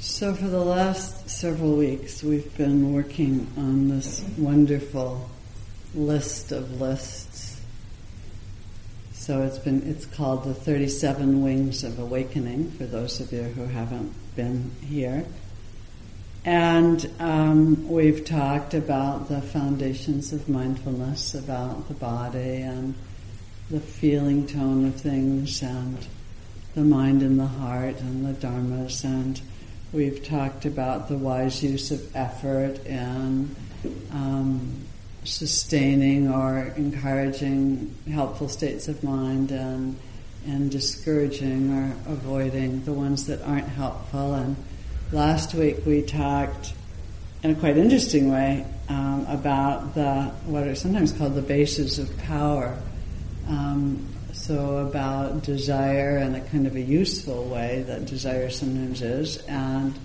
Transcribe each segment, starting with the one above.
So, for the last several weeks, we've been working on this wonderful list of lists. So it's been it's called the 37 Wings of Awakening for those of you who haven't been here. And um, we've talked about the foundations of mindfulness, about the body and the feeling tone of things, and the mind and the heart, and the dharmas, and we've talked about the wise use of effort and um, sustaining or encouraging helpful states of mind and and discouraging or avoiding the ones that aren't helpful. And last week we talked in a quite interesting way um, about the what are sometimes called the bases of power. Um, so about desire in a kind of a useful way that desire sometimes is, and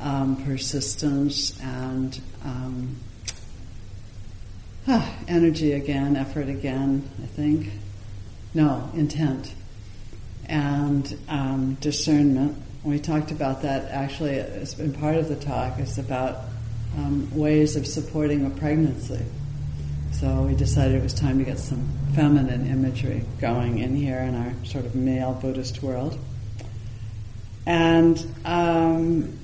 um, persistence and um, ah, energy again, effort again, I think. No, intent. And um, discernment. We talked about that actually, it's been part of the talk, it's about um, ways of supporting a pregnancy. So we decided it was time to get some feminine imagery going in here in our sort of male Buddhist world. And um,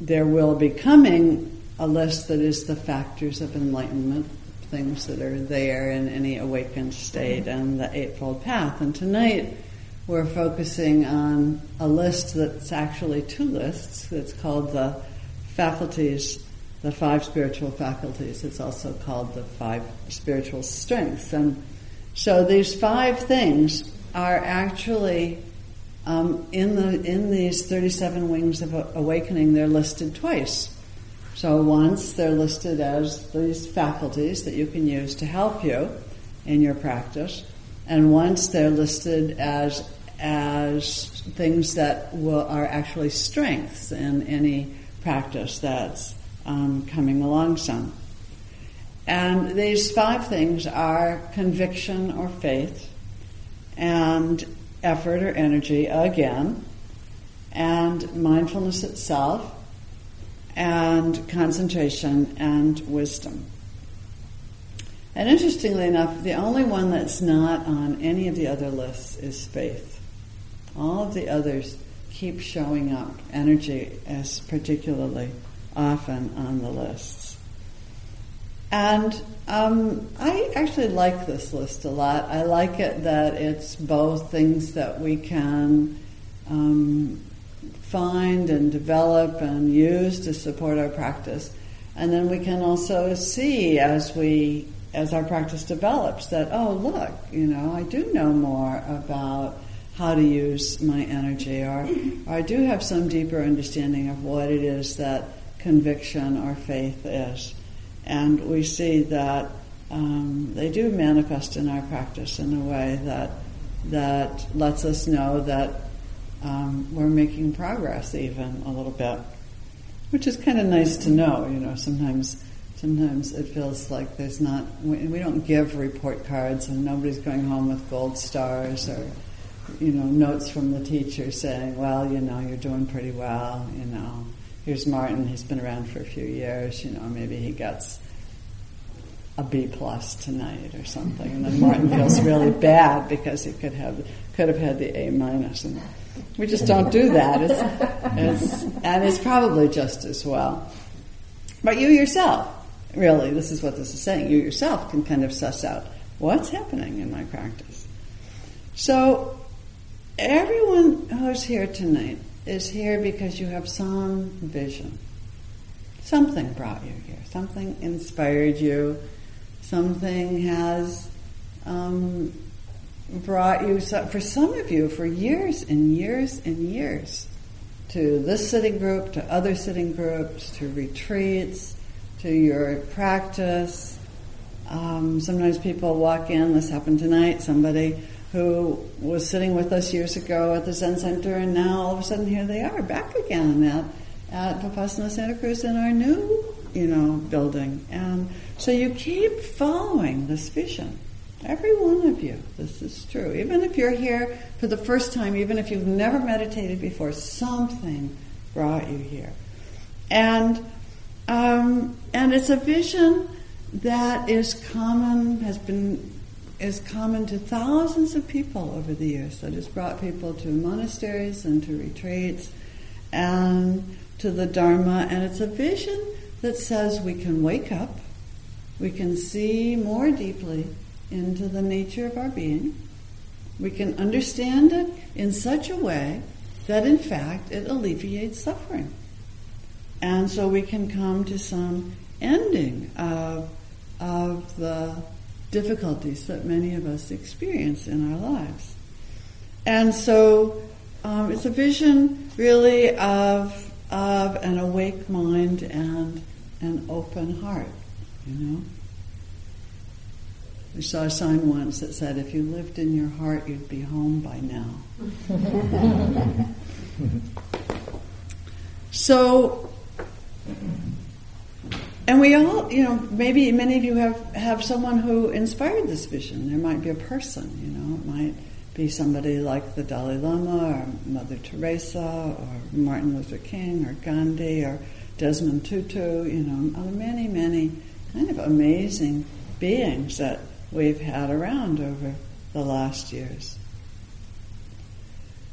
there will be coming a list that is the factors of enlightenment, things that are there in any awakened state, and the Eightfold Path. And tonight we're focusing on a list that's actually two lists. It's called the faculties the five spiritual faculties. It's also called the five spiritual strengths. And so these five things are actually um, in the in these 37 wings of awakening. They're listed twice. So once they're listed as these faculties that you can use to help you in your practice, and once they're listed as as things that will, are actually strengths in any practice that's um, coming along some. And these five things are conviction or faith, and effort or energy again, and mindfulness itself, and concentration and wisdom. And interestingly enough, the only one that's not on any of the other lists is faith. All of the others keep showing up, energy as particularly often on the lists. And um, I actually like this list a lot. I like it that it's both things that we can um, find and develop and use to support our practice. And then we can also see as we, as our practice develops that, oh, look, you know, I do know more about how to use my energy or, or I do have some deeper understanding of what it is that conviction or faith is. And we see that um, they do manifest in our practice in a way that that lets us know that um, we're making progress even a little bit, which is kind of nice to know. You know, sometimes sometimes it feels like there's not we, we don't give report cards and nobody's going home with gold stars or you know notes from the teacher saying, well, you know, you're doing pretty well, you know here's Martin, he's been around for a few years, you know, maybe he gets a B plus tonight or something. And then Martin feels really bad because he could have could have had the A minus and we just don't do that. It's, it's, and it's probably just as well. But you yourself, really, this is what this is saying, you yourself can kind of suss out what's happening in my practice. So everyone who's here tonight is here because you have some vision. Something brought you here. Something inspired you. Something has um, brought you, for some of you, for years and years and years, to this sitting group, to other sitting groups, to retreats, to your practice. Um, sometimes people walk in, this happened tonight, somebody who was sitting with us years ago at the Zen Center, and now all of a sudden here they are back again at at Vipassana Santa Cruz in our new, you know, building. And so you keep following this vision. Every one of you, this is true. Even if you're here for the first time, even if you've never meditated before, something brought you here. And, um, and it's a vision that is common, has been, is common to thousands of people over the years. That has brought people to monasteries and to retreats and to the Dharma. And it's a vision that says we can wake up, we can see more deeply into the nature of our being, we can understand it in such a way that in fact it alleviates suffering. And so we can come to some ending of, of the difficulties that many of us experience in our lives. And so um, it's a vision really of, of an awake mind and an open heart, you know. We saw a sign once that said, if you lived in your heart, you'd be home by now. so, and we all, you know, maybe many of you have, have someone who inspired this vision. There might be a person, you know, it might be somebody like the Dalai Lama or Mother Teresa or Martin Luther King or Gandhi or Desmond Tutu, you know, many, many kind of amazing beings that we've had around over the last years.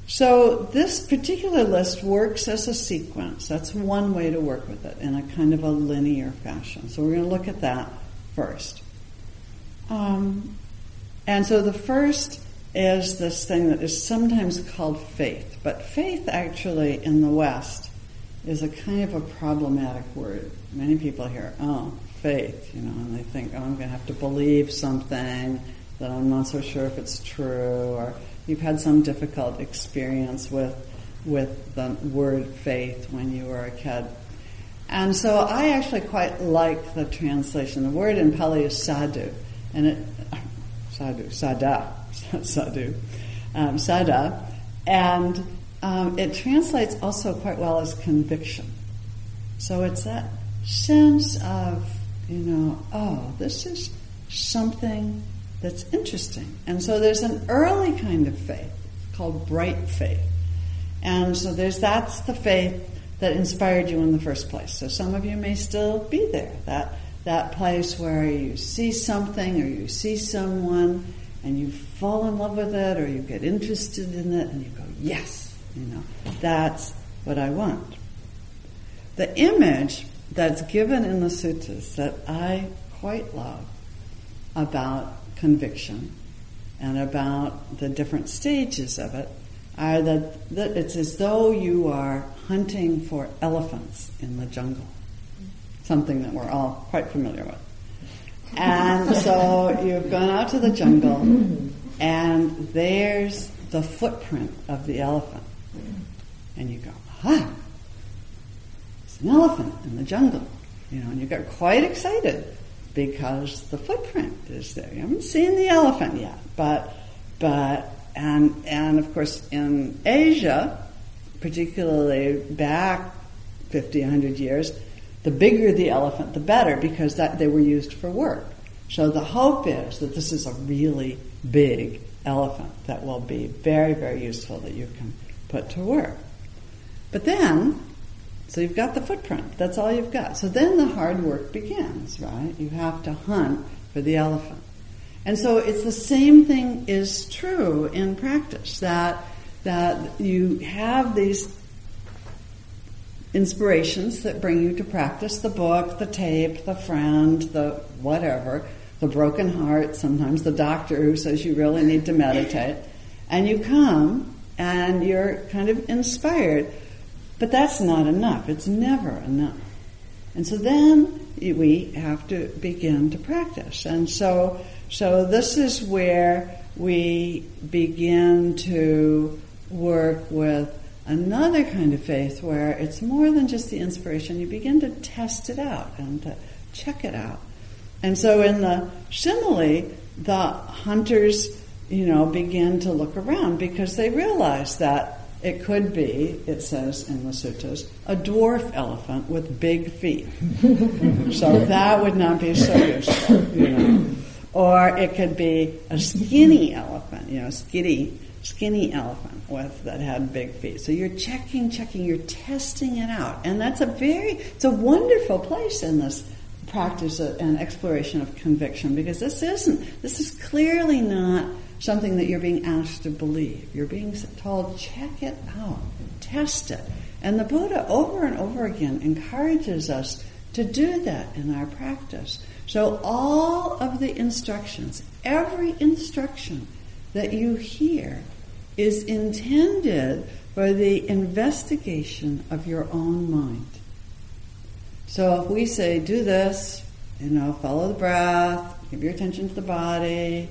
So this particular list works as a sequence. That's one way to work with it in a kind of a linear fashion. So we're going to look at that first. Um, and so the first is this thing that is sometimes called faith. But faith actually in the West is a kind of a problematic word. Many people hear, oh, faith, you know, and they think, oh, I'm going to have to believe something that I'm not so sure if it's true, or you've had some difficult experience with with the word faith when you were a kid. And so I actually quite like the translation. The word in Pali is sadhu, and it sadhu, sada, sadhu, um, sada, and um, it translates also quite well as conviction. So it's that sense of you know, oh, this is something that's interesting. And so there's an early kind of faith called bright faith. And so there's that's the faith that inspired you in the first place. So some of you may still be there. That that place where you see something or you see someone and you fall in love with it or you get interested in it and you go, yes, you know, that's what I want. The image that's given in the suttas that I quite love about conviction and about the different stages of it are that, that it's as though you are hunting for elephants in the jungle. Something that we're all quite familiar with. And so you've gone out to the jungle and there's the footprint of the elephant. And you go, ah, it's an elephant in the jungle. You know, and you get quite excited because the footprint is there. You haven't seen the elephant yet, but but and and of course in Asia, particularly back 50, 100 years, the bigger the elephant, the better because that they were used for work. So the hope is that this is a really big elephant that will be very, very useful that you can put to work. But then so you've got the footprint. That's all you've got. So then the hard work begins, right? You have to hunt for the elephant. And so it's the same thing is true in practice that that you have these inspirations that bring you to practice the book, the tape, the friend, the whatever, the broken heart, sometimes the doctor who says you really need to meditate. And you come and you're kind of inspired. But that's not enough. It's never enough. And so then we have to begin to practice. And so, so this is where we begin to work with another kind of faith where it's more than just the inspiration. You begin to test it out and to check it out. And so in the simile, the hunters, you know, begin to look around because they realize that it could be, it says in the suttas, a dwarf elephant with big feet. so that would not be so useful, you know. Or it could be a skinny elephant, you know, skinny, skinny elephant with that had big feet. So you're checking, checking, you're testing it out, and that's a very, it's a wonderful place in this practice and exploration of conviction because this isn't, this is clearly not something that you're being asked to believe. You're being told, check it out, test it. And the Buddha over and over again encourages us to do that in our practice. So all of the instructions, every instruction that you hear is intended for the investigation of your own mind. So if we say, do this, you know, follow the breath, give your attention to the body,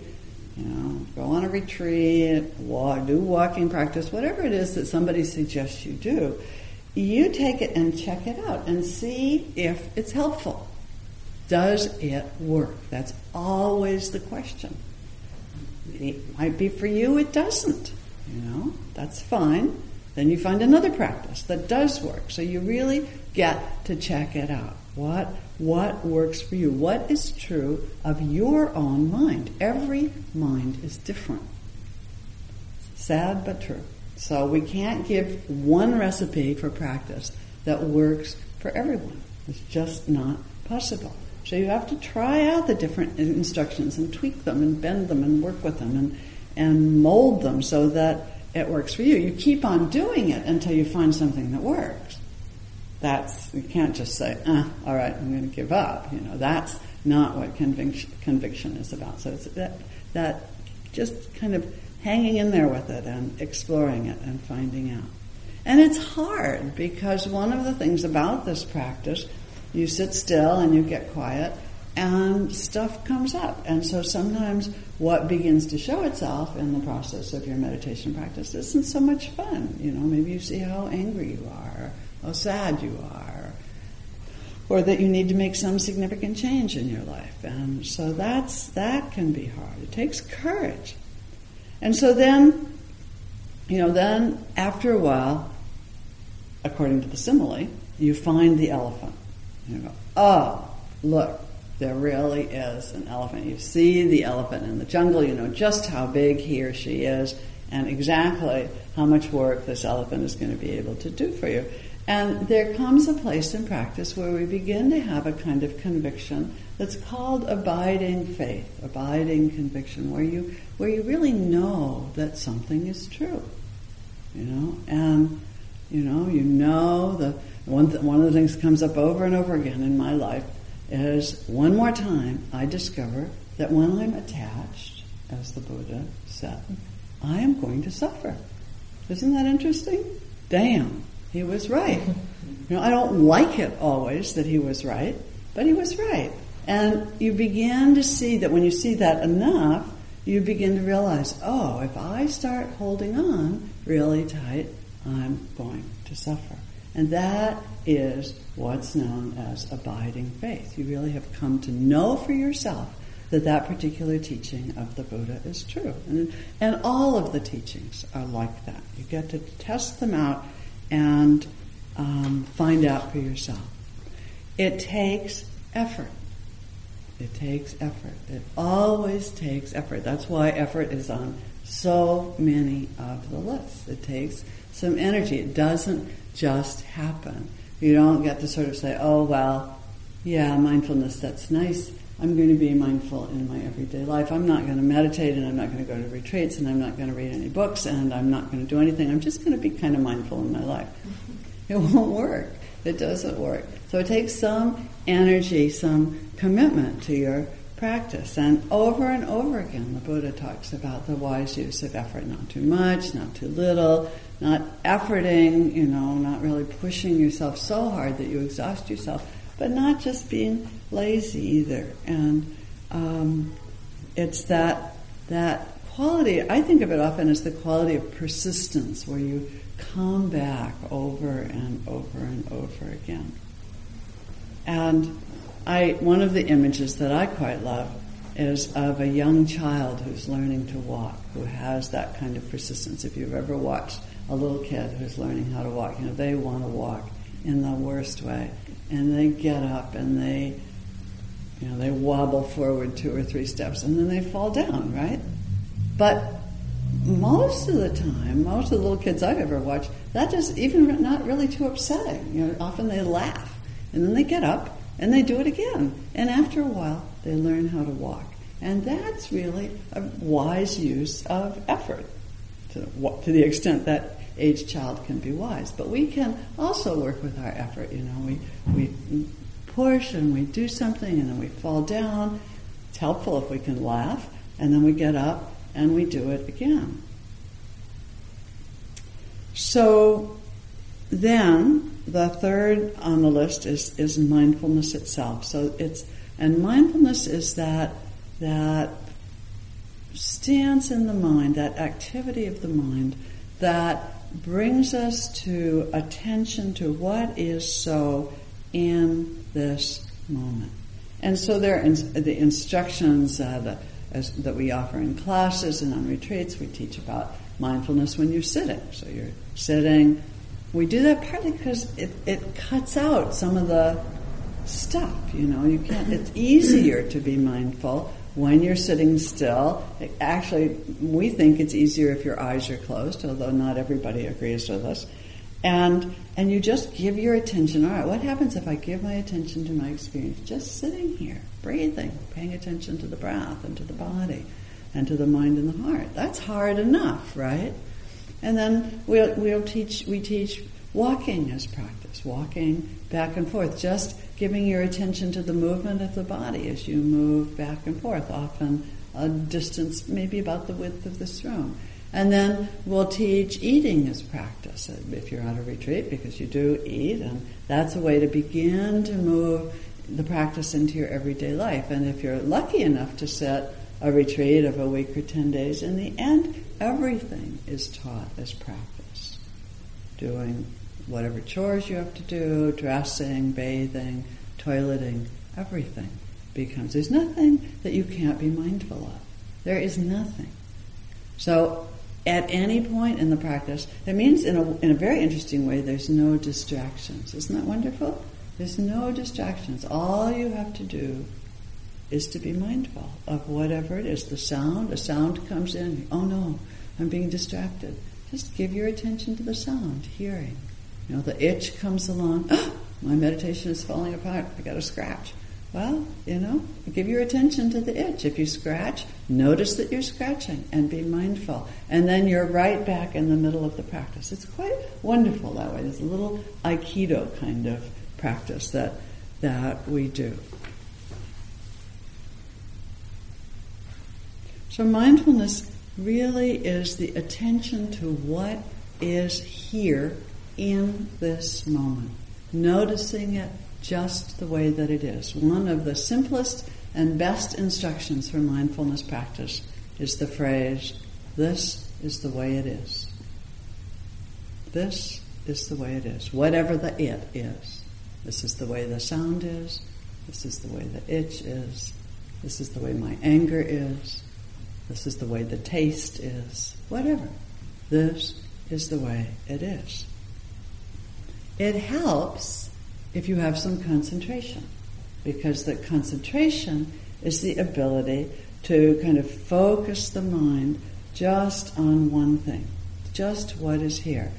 know, go on a retreat, walk, do walking practice, whatever it is that somebody suggests you do, you take it and check it out and see if it's helpful. Does it work? That's always the question. It might be for you, it doesn't. You know, that's fine. Then you find another practice that does work. So you really get to check it out. What what works for you? What is true of your own mind? Every mind is different. Sad but true. So we can't give one recipe for practice that works for everyone. It's just not possible. So you have to try out the different instructions and tweak them and bend them and work with them and, and mold them so that it works for you. You keep on doing it until you find something that works. That's, you can't just say, ah, all right, I'm going to give up. You know, that's not what conviction, conviction is about. So it's that, that just kind of hanging in there with it and exploring it and finding out. And it's hard because one of the things about this practice, you sit still and you get quiet and stuff comes up. And so sometimes what begins to show itself in the process of your meditation practice isn't so much fun. You know, maybe you see how angry you are, how sad you are, or that you need to make some significant change in your life. And so that's that can be hard. It takes courage. And so then, you know, then after a while, according to the simile, you find the elephant. You go, oh, look, there really is an elephant. You see the elephant in the jungle, you know just how big he or she is, and exactly how much work this elephant is going to be able to do for you. And there comes a place in practice where we begin to have a kind of conviction that's called abiding faith, abiding conviction, where you where you really know that something is true, you know, and you know you know the one th- one of the things that comes up over and over again in my life is one more time I discover that when I'm attached, as the Buddha said, I am going to suffer. Isn't that interesting? Damn, he was right. You know, I don't like it always that he was right, but he was right. And you begin to see that when you see that enough, you begin to realize, oh, if I start holding on really tight, I'm going to suffer. And that is what's known as abiding faith. You really have come to know for yourself that that particular teaching of the Buddha is true. And, and all of the teachings are like that. You get to test them out and um, find out for yourself. It takes effort. It takes effort. It always takes effort. That's why effort is on so many of the lists. It takes some energy. It doesn't just happen. You don't get to sort of say, oh, well, yeah, mindfulness, that's nice. I'm going to be mindful in my everyday life. I'm not going to meditate and I'm not going to go to retreats and I'm not going to read any books and I'm not going to do anything. I'm just going to be kind of mindful in my life. It won't work. It doesn't work. So it takes some energy, some commitment to your practice. And over and over again, the Buddha talks about the wise use of effort. Not too much, not too little, not efforting, you know, not really pushing yourself so hard that you exhaust yourself, but not just being lazy either. And um, it's that that quality. I think of it often as the quality of persistence, where you come back over and over and over again. And I, one of the images that I quite love is of a young child who's learning to walk, who has that kind of persistence. If you've ever watched a little kid who's learning how to walk, you know, they want to walk in the worst way. And they get up and they, you know, they wobble forward two or three steps and then they fall down, right? But most of the time, most of the little kids I've ever watched, that is even not really too upsetting. You know, often they laugh and then they get up and they do it again. And after a while, they learn how to walk. And that's really a wise use of effort to, to the extent that age child can be wise. But we can also work with our effort. You know, we, we push and we do something and then we fall down. It's helpful if we can laugh and then we get up and we do it again. So then the third on the list is, is mindfulness itself. So it's and mindfulness is that that stance in the mind, that activity of the mind that brings us to attention to what is so in this moment. And so there are the instructions uh, as, that we offer in classes and on retreats. We teach about mindfulness when you're sitting. So you're sitting. We do that partly because it, it cuts out some of the stuff. You know, you can't. It's easier to be mindful when you're sitting still. Actually, we think it's easier if your eyes are closed, although not everybody agrees with us. And and you just give your attention. All right, what happens if I give my attention to my experience? Just sitting here, breathing, paying attention to the breath and to the body, and to the mind and the heart. That's hard enough, right? And then we'll we'll teach we teach walking is practice, walking back and forth, just giving your attention to the movement of the body as you move back and forth, often a distance maybe about the width of this room. And then we'll teach eating as practice if you're on a retreat, because you do eat, and that's a way to begin to move the practice into your everyday life. And if you're lucky enough to set a retreat of a week or 10 days, in the end, everything is taught as practice. Doing whatever chores you have to do, dressing, bathing, toileting, everything becomes. There's nothing that you can't be mindful of. There is nothing. So, at any point in the practice, that means in a, in a very interesting way, there's no distractions. Isn't that wonderful? There's no distractions. All you have to do is to be mindful of whatever it is. The sound, a sound comes in. Oh no, I'm being distracted. Just give your attention to the sound, hearing. You know, the itch comes along. Oh, my meditation is falling apart. I got to scratch. Well, you know, give your attention to the itch. If you scratch, notice that you're scratching and be mindful. And then you're right back in the middle of the practice. It's quite wonderful that way. There's a little Aikido kind of practice that, that we do. So mindfulness really is the attention to what is here in this moment, noticing it just the way that it is. One of the simplest and best instructions for mindfulness practice is the phrase, This is the way it is. This is the way it is. Whatever the it is. This is the way the sound is. This is the way the itch is. This is the way my anger is. This is the way the taste is. Whatever. This is the way it is. It helps if you have some concentration, because the concentration is the ability to kind of focus the mind just on one thing, just what is here.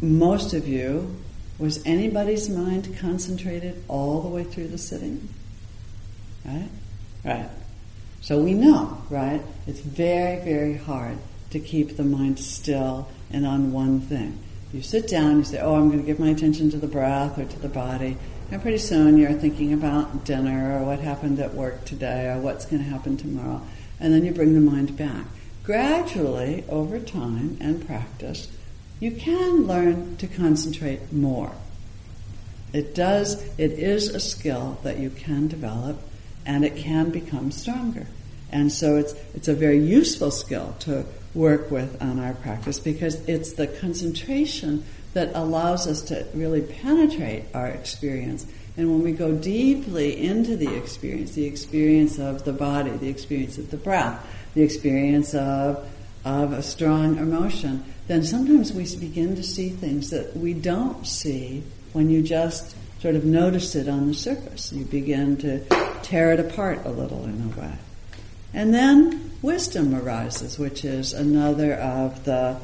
Most of you, was anybody's mind concentrated all the way through the sitting? Right? Right. So we know, right? It's very, very hard to keep the mind still and on one thing. You sit down, you say, oh, I'm going to give my attention to the breath or to the body. And pretty soon you're thinking about dinner or what happened at work today or what's going to happen tomorrow. And then you bring the mind back. Gradually, over time and practice, you can learn to concentrate more. It does, it is a skill that you can develop and it can become stronger. And so it's, it's a very useful skill to work with on our practice because it's the concentration that allows us to really penetrate our experience. And when we go deeply into the experience, the experience of the body, the experience of the breath, the experience of, of a strong emotion, then sometimes we begin to see things that we don't see when you just sort of notice it on the surface. You begin to tear it apart a little in a way. And then wisdom arises, which is another of the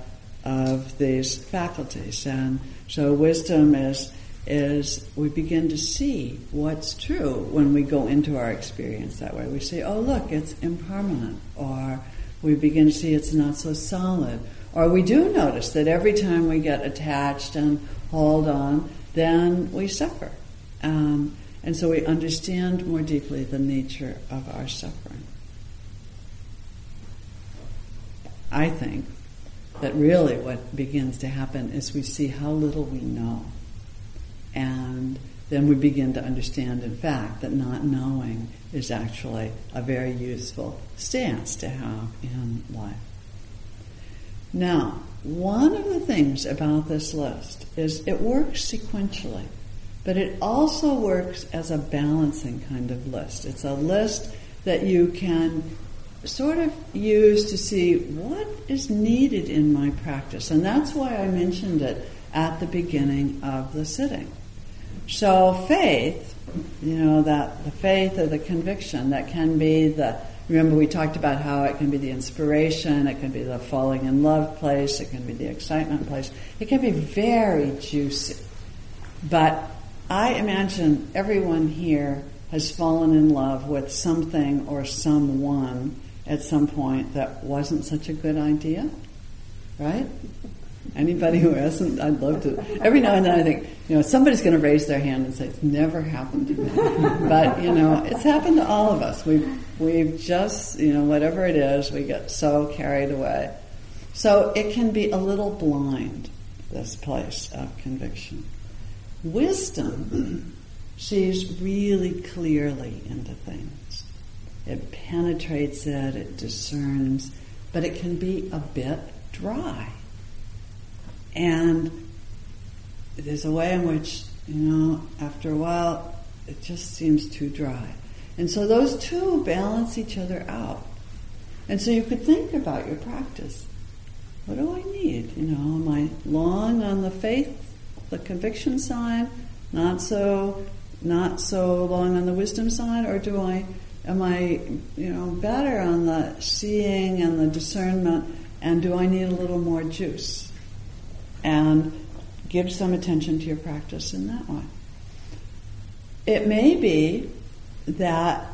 of these faculties. And so wisdom is is we begin to see what's true when we go into our experience that way. We say, oh look, it's impermanent, or we begin to see it's not so solid. Or we do notice that every time we get attached and hold on, then we suffer. Um, and so we understand more deeply the nature of our suffering. I think that really what begins to happen is we see how little we know. And then we begin to understand, in fact, that not knowing is actually a very useful stance to have in life. Now, one of the things about this list is it works sequentially, but it also works as a balancing kind of list. It's a list that you can sort of use to see what is needed in my practice. And that's why I mentioned it at the beginning of the sitting. So faith, you know, that the faith or the conviction that can be the remember we talked about how it can be the inspiration, it can be the falling in love place, it can be the excitement place. It can be very juicy. But I imagine everyone here has fallen in love with something or someone at some point that wasn't such a good idea, right? Anybody who hasn't, I'd love to. Every now and then I think, you know, somebody's going to raise their hand and say, it's never happened to me. but, you know, it's happened to all of us. We've, we've just, you know, whatever it is, we get so carried away. So it can be a little blind, this place of conviction. Wisdom sees really clearly into things. It penetrates it, it discerns, but it can be a bit dry. And there's a way in which, you know, after a while, it just seems too dry. And so those two balance each other out. And so you could think about your practice. What do I need? You know, am I long on the faith, the conviction side, not so, not so long on the wisdom side, or do I, am I, you know, better on the seeing and the discernment, and do I need a little more juice? and give some attention to your practice in that way. It may be that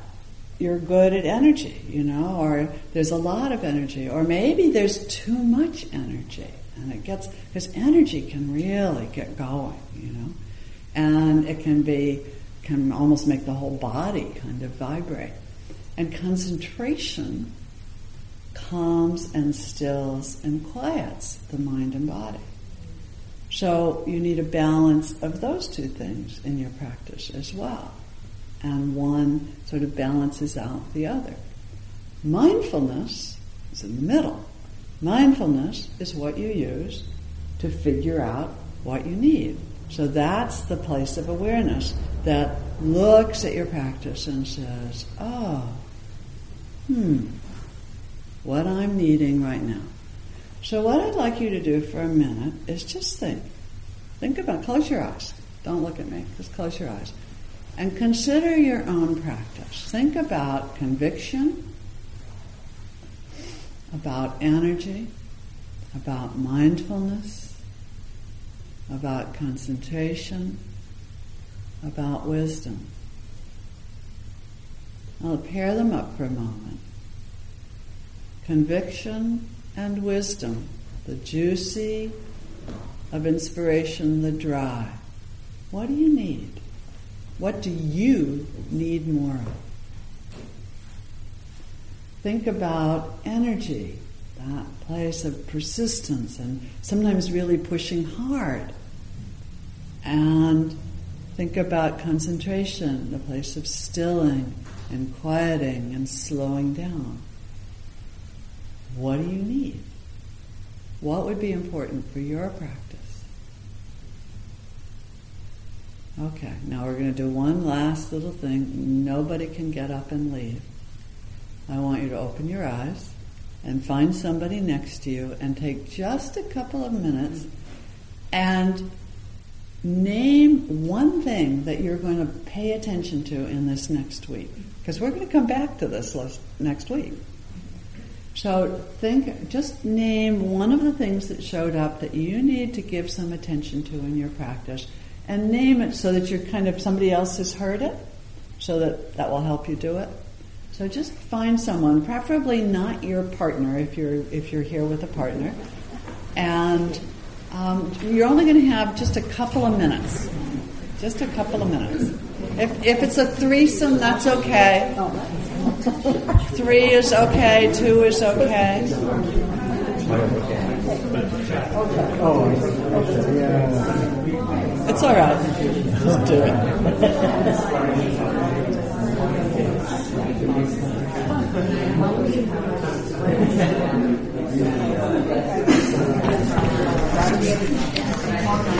you're good at energy, you know, or there's a lot of energy, or maybe there's too much energy, and it gets because energy can really get going, you know, and it can be can almost make the whole body kind of vibrate, and concentration calms and stills and quiets the mind and body. So you need a balance of those two things in your practice as well. And one sort of balances out the other. Mindfulness is in the middle. Mindfulness is what you use to figure out what you need. So that's the place of awareness that looks at your practice and says, oh, hmm, what I'm needing right now. So what I'd like you to do for a minute is just think. Think about, close your eyes. Don't look at me, just close your eyes. And consider your own practice. Think about conviction, about energy, about mindfulness, about concentration, about wisdom. I'll pair them up for a moment. Conviction and wisdom, the juicy of inspiration, the dry. What do you need? What do you need more of? Think about energy, that place of persistence and sometimes really pushing hard. And think about concentration, the place of stilling and quieting and slowing down. What do you need? What would be important for your practice? Okay, now we're going to do one last little thing. Nobody can get up and leave. I want you to open your eyes and find somebody next to you and take just a couple of minutes and name one thing that you're going to pay attention to in this next week. Because we're going to come back to this list next week. So think, just name one of the things that showed up that you need to give some attention to in your practice, and name it so that you're kind of somebody else has heard it, so that that will help you do it. So just find someone, preferably not your partner if you're if you're here with a partner, and um, you're only going to have just a couple of minutes, just a couple of minutes. If if it's a threesome, that's okay. Three is okay. Two is okay. It's all right. Just do